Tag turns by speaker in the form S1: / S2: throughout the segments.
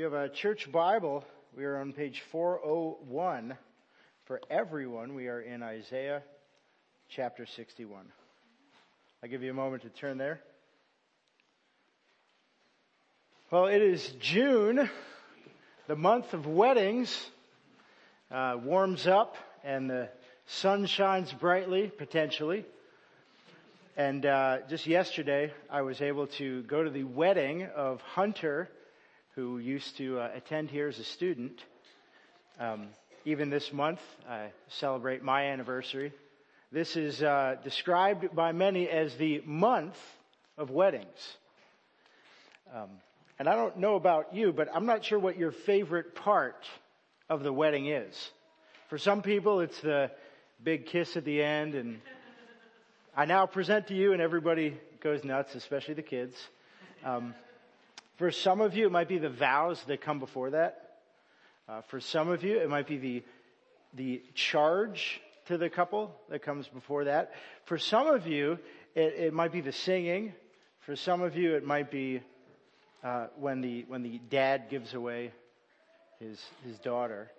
S1: you have a church Bible, we are on page 401. For everyone, we are in Isaiah chapter 61. I'll give you a moment to turn there. Well, it is June, the month of weddings. Uh, warms up and the sun shines brightly, potentially. And uh, just yesterday, I was able to go to the wedding of Hunter, who used to uh, attend here as a student. Um, even this month, I celebrate my anniversary. This is uh, described by many as the month of weddings. Um, and I don't know about you, but I'm not sure what your favorite part of the wedding is. For some people, it's the big kiss at the end and I now present to you and everybody goes nuts, especially the kids. Um, for some of you, it might be the vows that come before that. Uh, for some of you, it might be the, the charge to the couple that comes before that. For some of you, it, it might be the singing. For some of you, it might be uh, when the when the dad gives away his his daughter,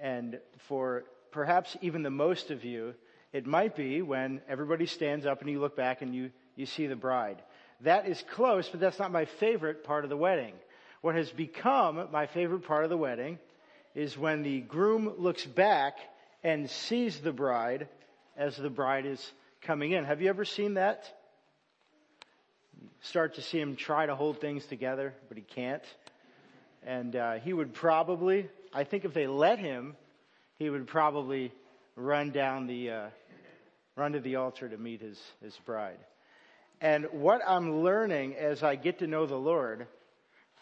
S1: and for perhaps even the most of you, it might be when everybody stands up and you look back and you you see the bride. That is close, but that's not my favorite part of the wedding. What has become my favorite part of the wedding is when the groom looks back and sees the bride as the bride is coming in. Have you ever seen that? start to see him try to hold things together, but he can't. And uh, he would probably, I think, if they let him, he would probably run down the, uh, run to the altar to meet his his bride. And what I'm learning as I get to know the Lord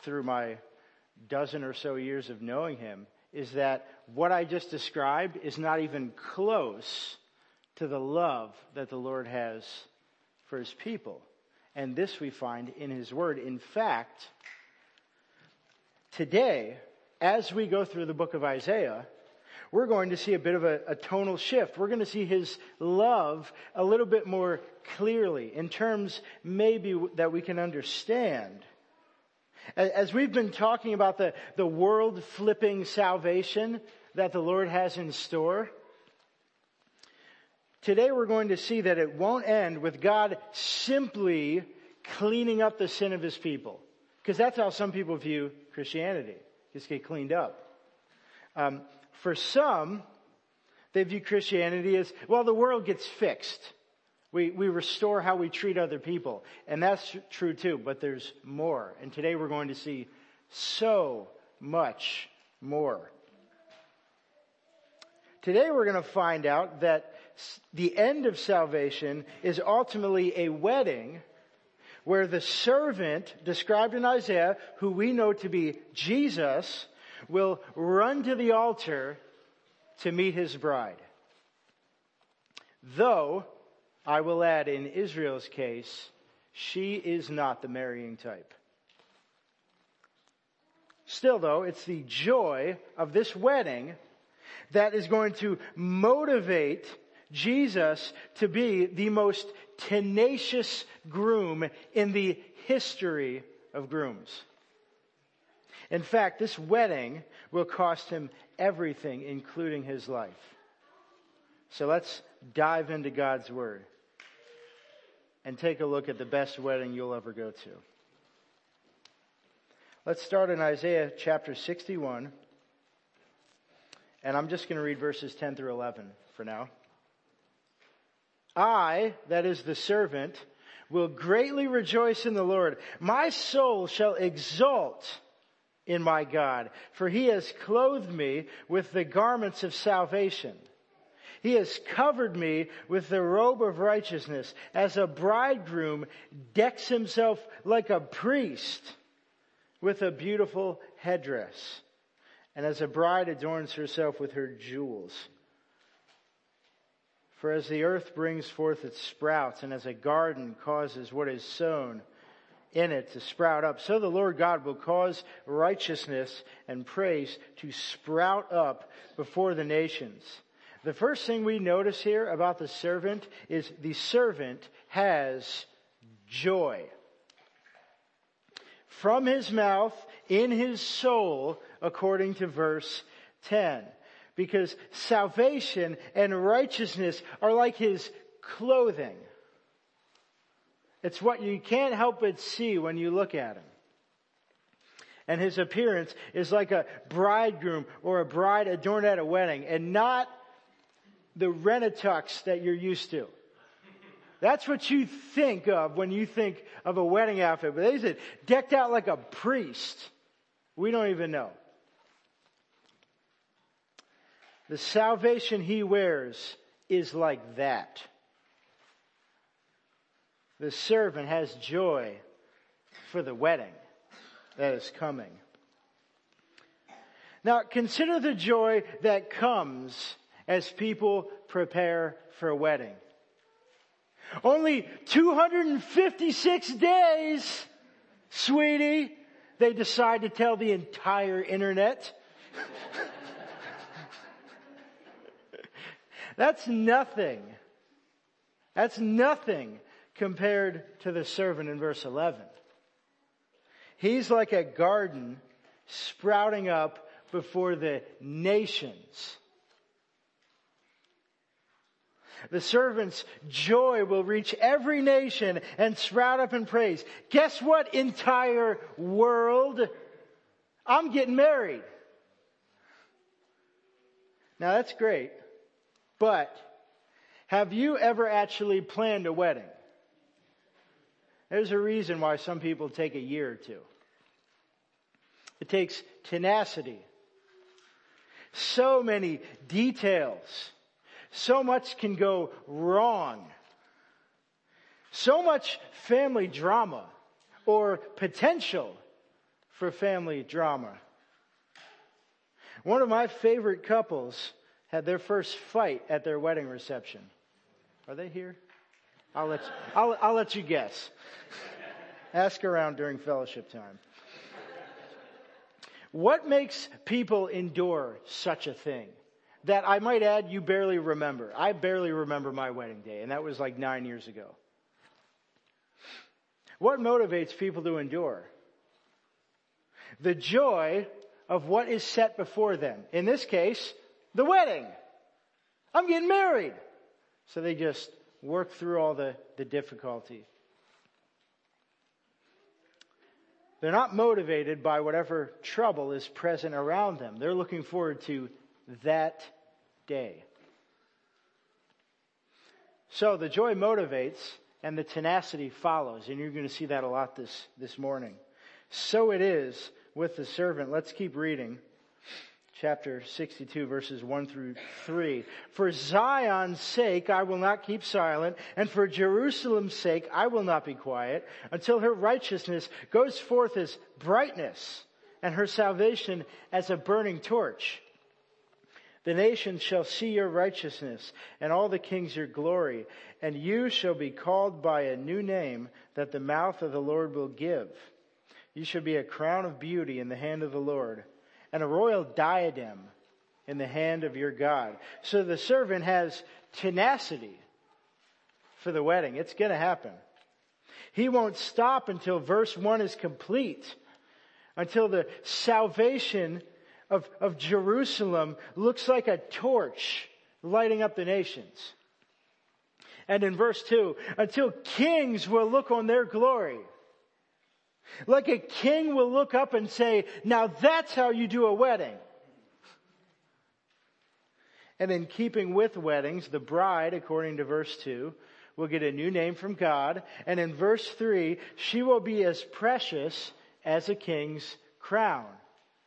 S1: through my dozen or so years of knowing Him is that what I just described is not even close to the love that the Lord has for His people. And this we find in His Word. In fact, today, as we go through the book of Isaiah, we're going to see a bit of a, a, tonal shift. We're going to see his love a little bit more clearly in terms maybe that we can understand. As we've been talking about the, the world flipping salvation that the Lord has in store, Today we're going to see that it won't end with God simply cleaning up the sin of his people. Because that's how some people view Christianity. Just get cleaned up. Um, for some, they view Christianity as, well, the world gets fixed. We, we restore how we treat other people. And that's true too, but there's more. And today we're going to see so much more. Today we're going to find out that the end of salvation is ultimately a wedding where the servant described in Isaiah, who we know to be Jesus, will run to the altar to meet his bride. Though, I will add in Israel's case, she is not the marrying type. Still though, it's the joy of this wedding that is going to motivate Jesus to be the most tenacious groom in the history of grooms. In fact, this wedding will cost him everything, including his life. So let's dive into God's Word and take a look at the best wedding you'll ever go to. Let's start in Isaiah chapter 61. And I'm just going to read verses 10 through 11 for now. I, that is the servant, will greatly rejoice in the Lord. My soul shall exult in my God, for he has clothed me with the garments of salvation. He has covered me with the robe of righteousness as a bridegroom decks himself like a priest with a beautiful headdress and as a bride adorns herself with her jewels. For as the earth brings forth its sprouts, and as a garden causes what is sown in it to sprout up, so the Lord God will cause righteousness and praise to sprout up before the nations. The first thing we notice here about the servant is the servant has joy. From his mouth in his soul according to verse 10. Because salvation and righteousness are like his clothing. It's what you can't help but see when you look at him. And his appearance is like a bridegroom or a bride adorned at a wedding and not the renatux that you're used to. That's what you think of when you think of a wedding outfit. But they said decked out like a priest. We don't even know. The salvation he wears is like that. The servant has joy for the wedding that is coming. Now consider the joy that comes as people prepare for a wedding. Only 256 days, sweetie, they decide to tell the entire internet. That's nothing. That's nothing compared to the servant in verse 11. He's like a garden sprouting up before the nations. The servant's joy will reach every nation and sprout up in praise. Guess what entire world? I'm getting married. Now that's great, but have you ever actually planned a wedding? There's a reason why some people take a year or two. It takes tenacity. So many details. So much can go wrong. So much family drama or potential for family drama. One of my favorite couples had their first fight at their wedding reception. Are they here? I'll let you, I'll, I'll let you guess. Ask around during fellowship time. What makes people endure such a thing? That I might add, you barely remember. I barely remember my wedding day, and that was like nine years ago. What motivates people to endure? The joy of what is set before them. In this case, the wedding. I'm getting married. So they just work through all the, the difficulty. They're not motivated by whatever trouble is present around them. They're looking forward to that day. So the joy motivates and the tenacity follows, and you're going to see that a lot this, this morning. So it is with the servant. Let's keep reading chapter 62 verses 1 through 3. For Zion's sake I will not keep silent, and for Jerusalem's sake I will not be quiet, until her righteousness goes forth as brightness, and her salvation as a burning torch. The nations shall see your righteousness, and all the kings your glory, and you shall be called by a new name that the mouth of the Lord will give. You shall be a crown of beauty in the hand of the Lord and a royal diadem in the hand of your God. So the servant has tenacity for the wedding. It's going to happen. He won't stop until verse 1 is complete, until the salvation of, of Jerusalem looks like a torch lighting up the nations. And in verse 2, until kings will look on their glory. Like a king will look up and say, now that's how you do a wedding. And in keeping with weddings, the bride, according to verse 2, will get a new name from God. And in verse 3, she will be as precious as a king's crown.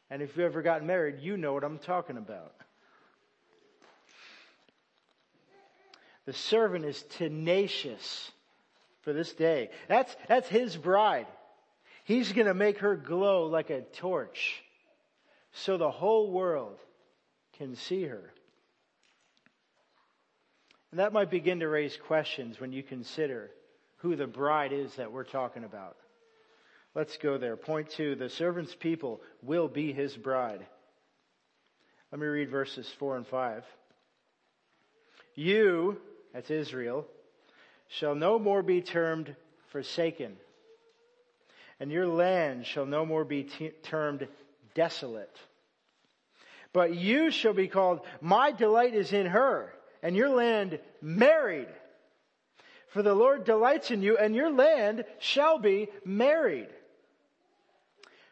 S1: And if you've ever gotten married, you know what I'm talking about. The servant is tenacious for this day. That's, that's his bride. He's going to make her glow like a torch so the whole world can see her. And that might begin to raise questions when you consider who the bride is that we're talking about. Let's go there. Point two, the servant's people will be his bride. Let me read verses four and five. You, that's Israel, shall no more be termed forsaken and your land shall no more be t- termed desolate. But you shall be called, my delight is in her, and your land married. For the Lord delights in you, and your land shall be married.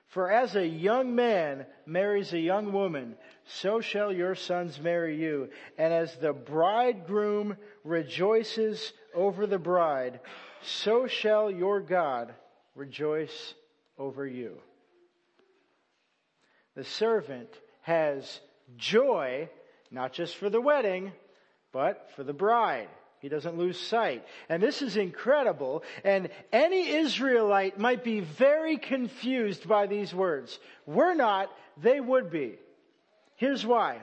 S1: For as a young man marries a young woman, so shall your sons marry you. And as the bridegroom rejoices over the bride, so shall your God rejoice over you. The servant has joy, not just for the wedding, but for the bride. He doesn't lose sight. And this is incredible. And any Israelite might be very confused by these words. We're not, they would be. Here's why.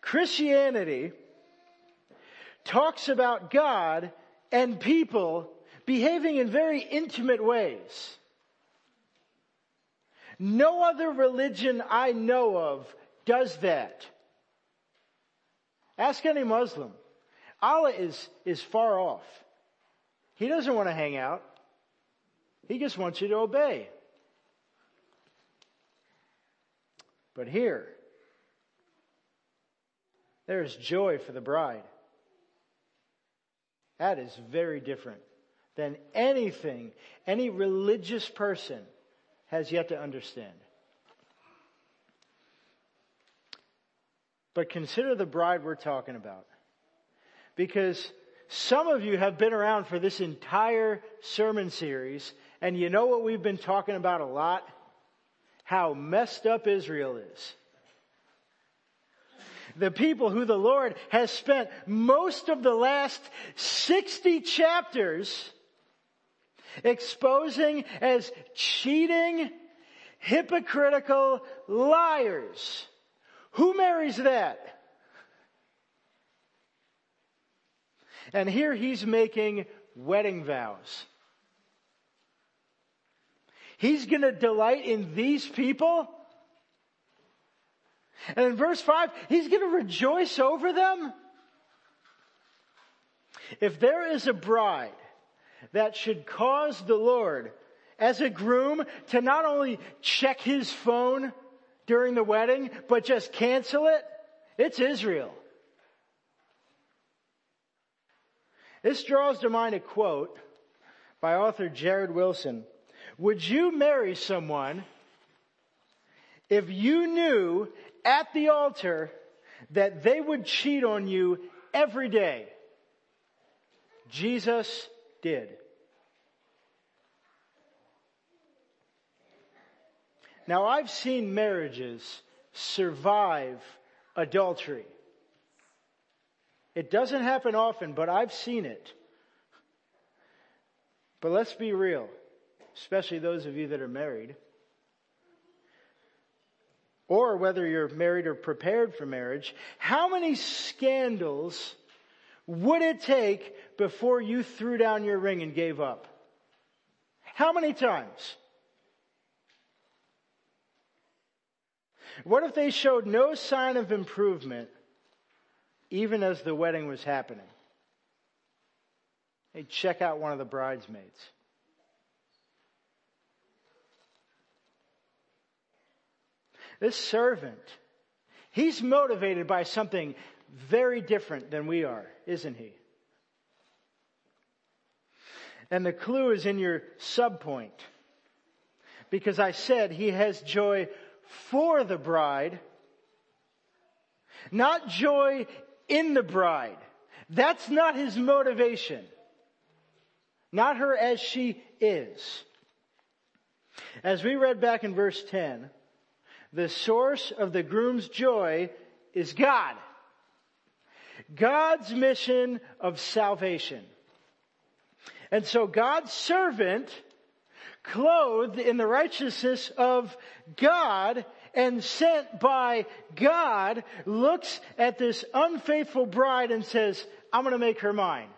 S1: Christianity talks about God and people behaving in very intimate ways. No other religion I know of does that. Ask any Muslim. Allah is, is far off. He doesn't want to hang out. He just wants you to obey. But here, there is joy for the bride. That is very different than anything any religious person has yet to understand. But consider the bride we're talking about. Because some of you have been around for this entire sermon series, and you know what we've been talking about a lot? How messed up Israel is the people who the Lord has spent most of the last 60 chapters exposing as cheating, hypocritical liars. Who marries that? And here he's making wedding vows. He's gonna delight in these people? And in verse 5, he's going to rejoice over them. If there is a bride that should cause the Lord as a groom to not only check his phone during the wedding, but just cancel it, it's Israel. This draws to mind a quote by author Jared Wilson. Would you marry someone if you knew at the altar that they would cheat on you every day. Jesus did. Now I've seen marriages survive adultery. It doesn't happen often, but I've seen it. But let's be real, especially those of you that are married or whether you're married or prepared for marriage, how many scandals would it take before you threw down your ring and gave up? How many times? What if they showed no sign of improvement even as the wedding was happening? They check out one of the bridesmaids. This servant, he's motivated by something very different than we are, isn't he? And the clue is in your subpoint. Because I said he has joy for the bride, not joy in the bride. That's not his motivation. Not her as she is. As we read back in verse 10, the source of the groom's joy is God. God's mission of salvation. And so God's servant, clothed in the righteousness of God and sent by God, looks at this unfaithful bride and says, I'm going to make her mine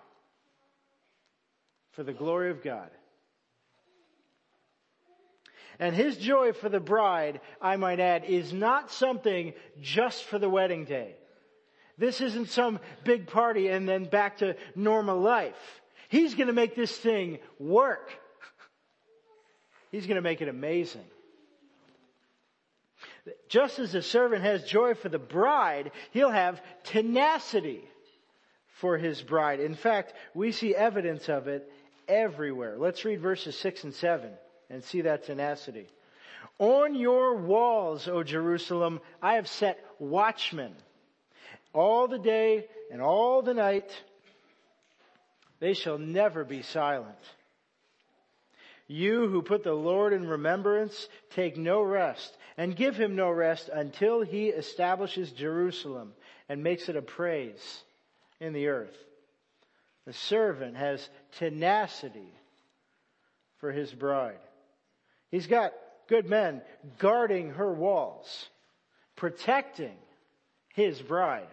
S1: for the glory of God. And his joy for the bride, I might add, is not something just for the wedding day. This isn't some big party and then back to normal life. He's gonna make this thing work. He's going to make it amazing. Just as the servant has joy for the bride, he'll have tenacity for his bride. In fact, we see evidence of it everywhere. Let's read verses 6 and 7 and see that tenacity. On your walls, O Jerusalem, I have set watchmen all the day and all the night. They shall never be silent. You who put the Lord in remembrance, take no rest and give him no rest until he establishes Jerusalem and makes it a praise in the earth. The servant has tenacity for his bride. He's got good men guarding her walls, protecting his bride.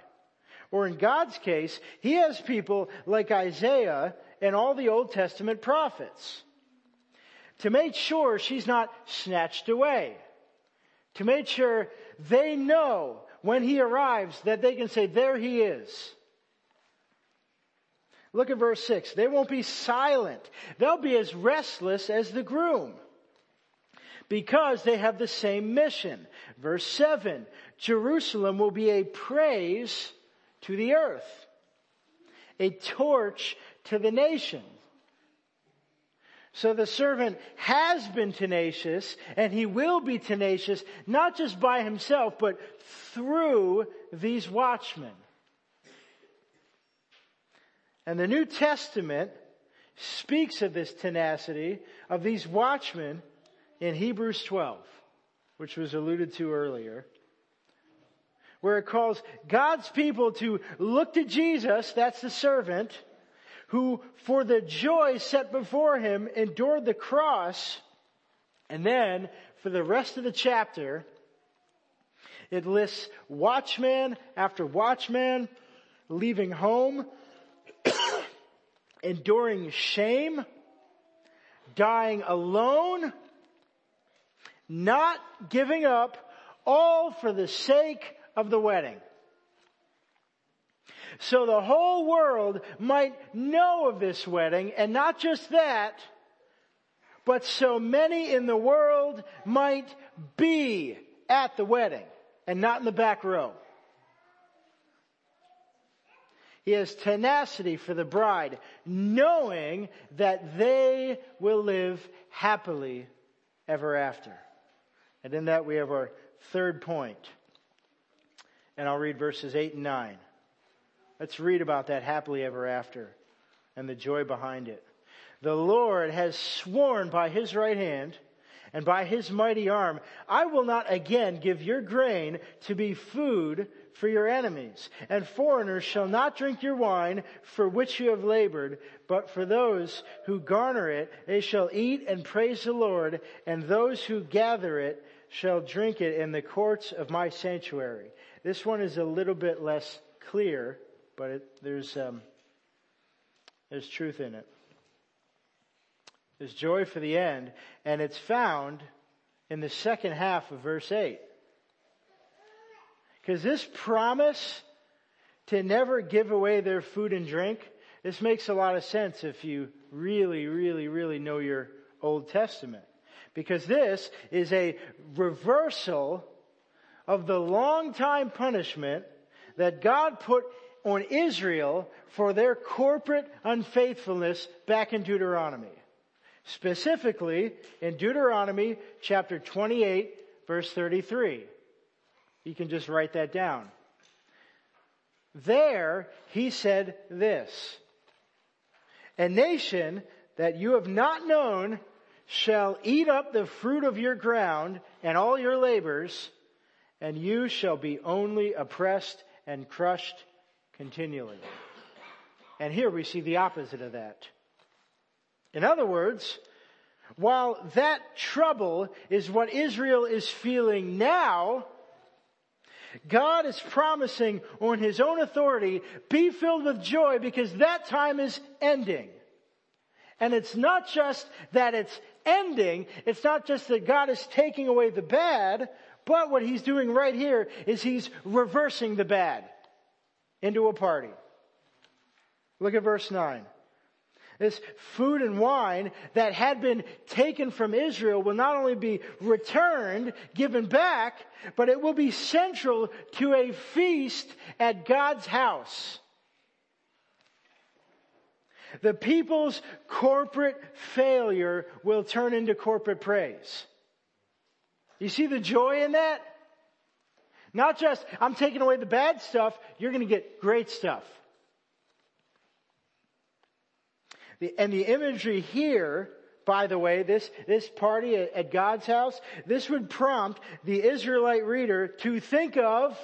S1: Or in God's case, he has people like Isaiah and all the Old Testament prophets to make sure she's not snatched away. To make sure they know when he arrives that they can say, there he is. Look at verse 6. They won't be silent. They'll be as restless as the groom because they have the same mission. Verse 7. Jerusalem will be a praise to the earth, a torch to the nation. So the servant has been tenacious and he will be tenacious not just by himself but through these watchmen. And the New Testament speaks of this tenacity of these watchmen in Hebrews 12, which was alluded to earlier, where it calls God's people to look to Jesus, that's the servant, who for the joy set before him endured the cross, and then for the rest of the chapter, it lists watchman after watchman leaving home enduring shame, dying alone, not giving up, all for the sake of the wedding. So the whole world might know of this wedding, and not just that, but so many in the world might be at the wedding and not in the back row. He has tenacity for the bride, knowing that they will live happily ever after. And in that we have our third point. And I'll read verses 8 and 9. Let's read about that happily ever after and the joy behind it. The Lord has sworn by his right hand and by his mighty arm, I will not again give your grain to be food for your enemies. And foreigners shall not drink your wine for which you have labored, but for those who garner it, they shall eat and praise the Lord, and those who gather it shall drink it in the courts of my sanctuary. This one is a little bit less clear, but it, there's, um, there's truth in it. There's joy for the end, and it's found in the second half of verse 8. Because this promise to never give away their food and drink, this makes a lot of sense if you really, really, really know your Old Testament. Because this is a reversal of the long time punishment that God put on Israel for their corporate unfaithfulness back in Deuteronomy. Specifically in Deuteronomy chapter 28 verse 33. You can just write that down. There, he said this. A nation that you have not known shall eat up the fruit of your ground and all your labors, and you shall be only oppressed and crushed continually. And here we see the opposite of that. In other words, while that trouble is what Israel is feeling now, God is promising on His own authority, be filled with joy because that time is ending. And it's not just that it's ending, it's not just that God is taking away the bad, but what He's doing right here is He's reversing the bad into a party. Look at verse 9. This food and wine that had been taken from Israel will not only be returned, given back, but it will be central to a feast at God's house. The people's corporate failure will turn into corporate praise. You see the joy in that? Not just, I'm taking away the bad stuff, you're gonna get great stuff. The, and the imagery here, by the way, this, this party at, at God's house, this would prompt the Israelite reader to think of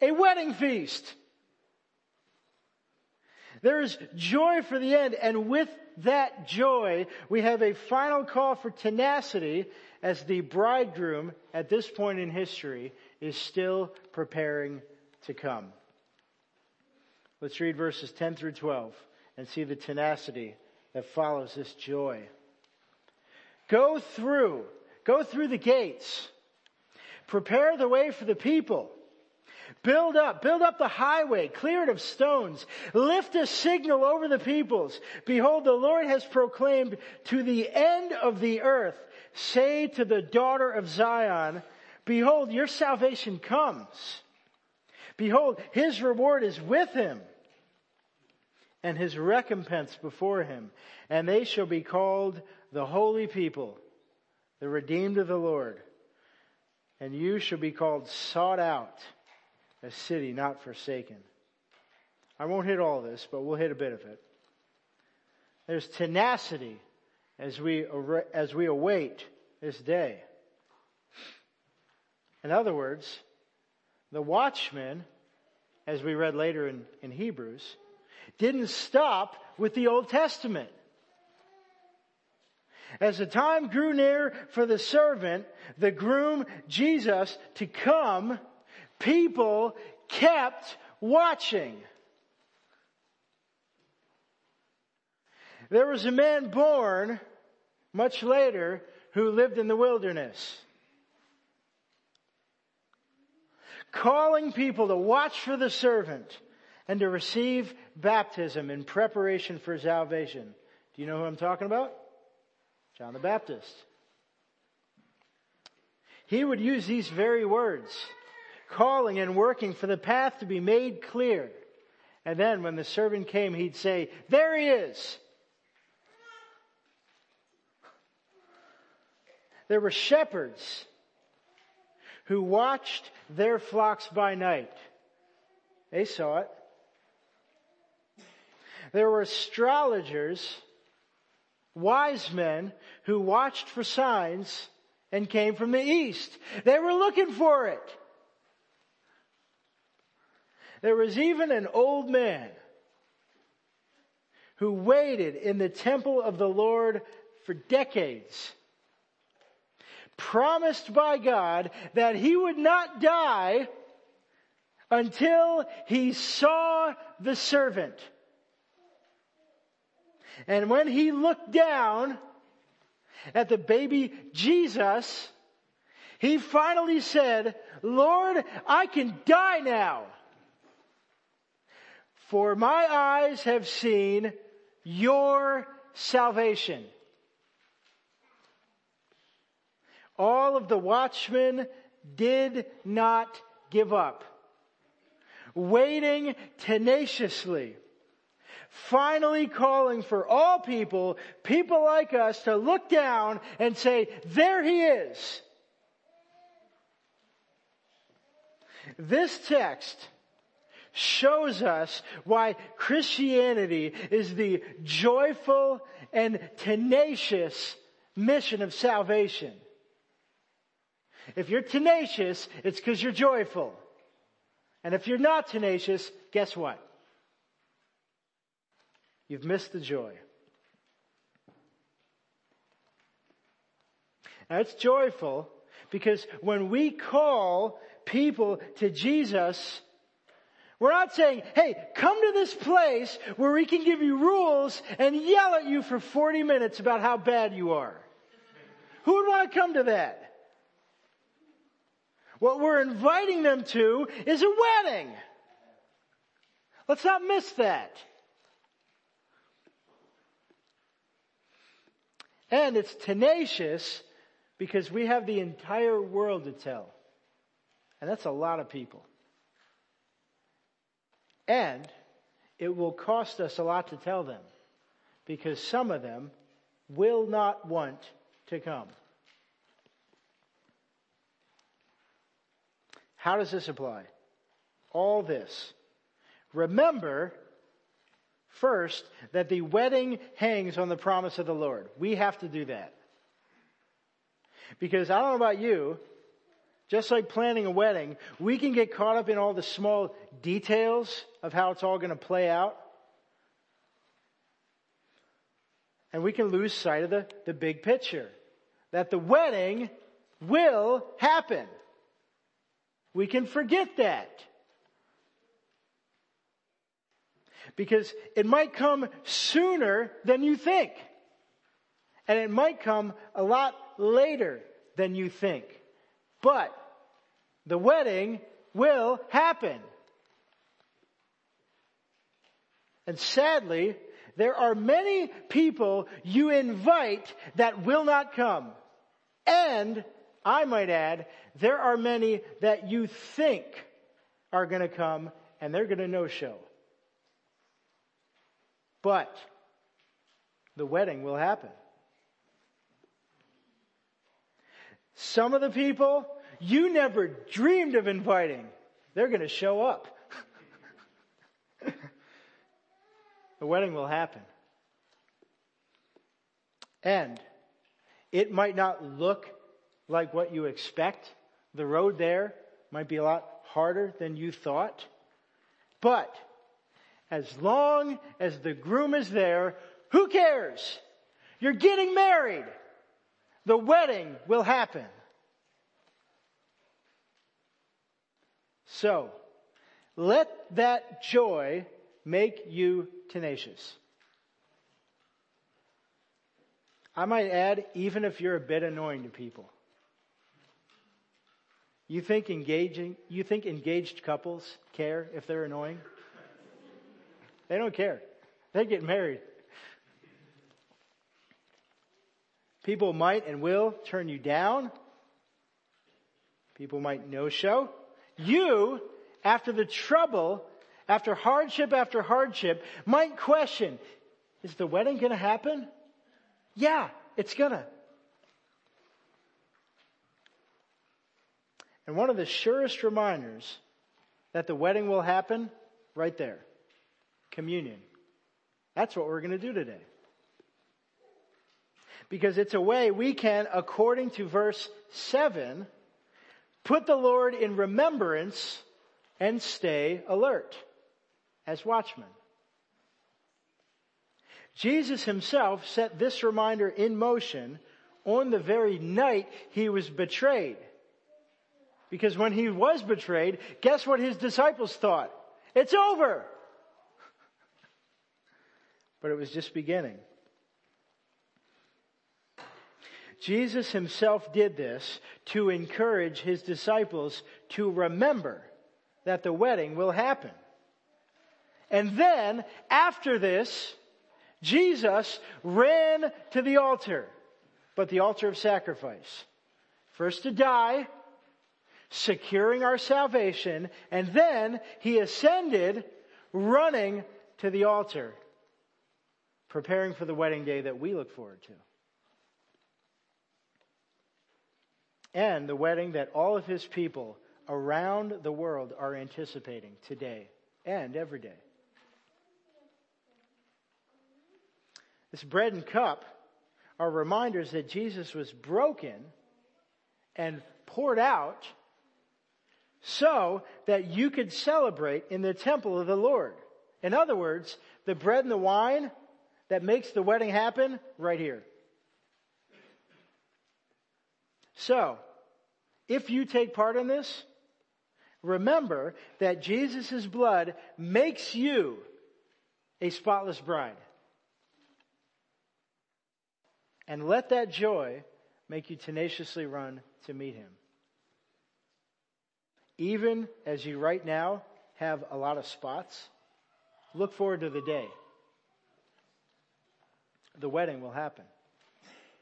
S1: a wedding feast. There is joy for the end, and with that joy, we have a final call for tenacity as the bridegroom at this point in history is still preparing to come. Let's read verses 10 through 12 and see the tenacity that follows this joy. Go through, go through the gates. Prepare the way for the people. Build up, build up the highway, clear it of stones. Lift a signal over the peoples. Behold, the Lord has proclaimed to the end of the earth. Say to the daughter of Zion, behold, your salvation comes. Behold, his reward is with him and his recompense before him. And they shall be called the holy people, the redeemed of the Lord. And you shall be called sought out a city not forsaken. I won't hit all this, but we'll hit a bit of it. There's tenacity as we, as we await this day. In other words, the watchmen, as we read later in, in Hebrews, didn't stop with the Old Testament. As the time grew near for the servant, the groom, Jesus, to come, people kept watching. There was a man born much later who lived in the wilderness. Calling people to watch for the servant and to receive baptism in preparation for salvation. Do you know who I'm talking about? John the Baptist. He would use these very words calling and working for the path to be made clear. And then when the servant came, he'd say, there he is. There were shepherds who watched their flocks by night. They saw it. There were astrologers, wise men, who watched for signs and came from the east. They were looking for it. There was even an old man who waited in the temple of the Lord for decades, promised by God that he would not die until he saw the servant. And when he looked down at the baby Jesus, he finally said, Lord, I can die now. For my eyes have seen your salvation. All of the watchmen did not give up, waiting tenaciously, finally calling for all people, people like us, to look down and say, there he is. This text shows us why Christianity is the joyful and tenacious mission of salvation. If you're tenacious, it's because you're joyful. And if you're not tenacious, guess what? You've missed the joy. Now it's joyful because when we call people to Jesus, we're not saying, hey, come to this place where we can give you rules and yell at you for 40 minutes about how bad you are. Who would want to come to that? What we're inviting them to is a wedding. Let's not miss that. And it's tenacious because we have the entire world to tell. And that's a lot of people. And it will cost us a lot to tell them because some of them will not want to come. How does this apply? All this. Remember, first, that the wedding hangs on the promise of the Lord. We have to do that. Because I don't know about you, just like planning a wedding, we can get caught up in all the small details of how it's all going to play out. And we can lose sight of the, the big picture. That the wedding will happen. We can forget that. Because it might come sooner than you think. And it might come a lot later than you think. But the wedding will happen. And sadly, there are many people you invite that will not come. And, I might add, there are many that you think are gonna come and they're gonna no show. But, the wedding will happen. Some of the people you never dreamed of inviting, they're gonna show up. the wedding will happen. And it might not look like what you expect. The road there might be a lot harder than you thought. But as long as the groom is there, who cares? You're getting married. The wedding will happen. So, let that joy make you tenacious. I might add, even if you're a bit annoying to people. You think engaging, you think engaged couples care if they're annoying? They don't care. They get married. People might and will turn you down. People might no show. You, after the trouble, after hardship after hardship, might question, is the wedding gonna happen? Yeah, it's gonna. And one of the surest reminders that the wedding will happen, right there. Communion. That's what we're gonna do today. Because it's a way we can, according to verse 7, put the Lord in remembrance and stay alert as watchmen. Jesus himself set this reminder in motion on the very night he was betrayed. Because when he was betrayed, guess what his disciples thought? It's over! But it was just beginning. Jesus himself did this to encourage his disciples to remember that the wedding will happen. And then, after this, Jesus ran to the altar, but the altar of sacrifice. First to die, securing our salvation, and then he ascended running to the altar, preparing for the wedding day that we look forward to. and the wedding that all of his people around the world are anticipating today and every day. This bread and cup are reminders that Jesus was broken and poured out so that you could celebrate in the temple of the Lord. In other words, the bread and the wine that makes the wedding happen right here. So, if you take part in this, remember that Jesus' blood makes you a spotless bride. And let that joy make you tenaciously run to meet him. Even as you right now have a lot of spots, look forward to the day. The wedding will happen.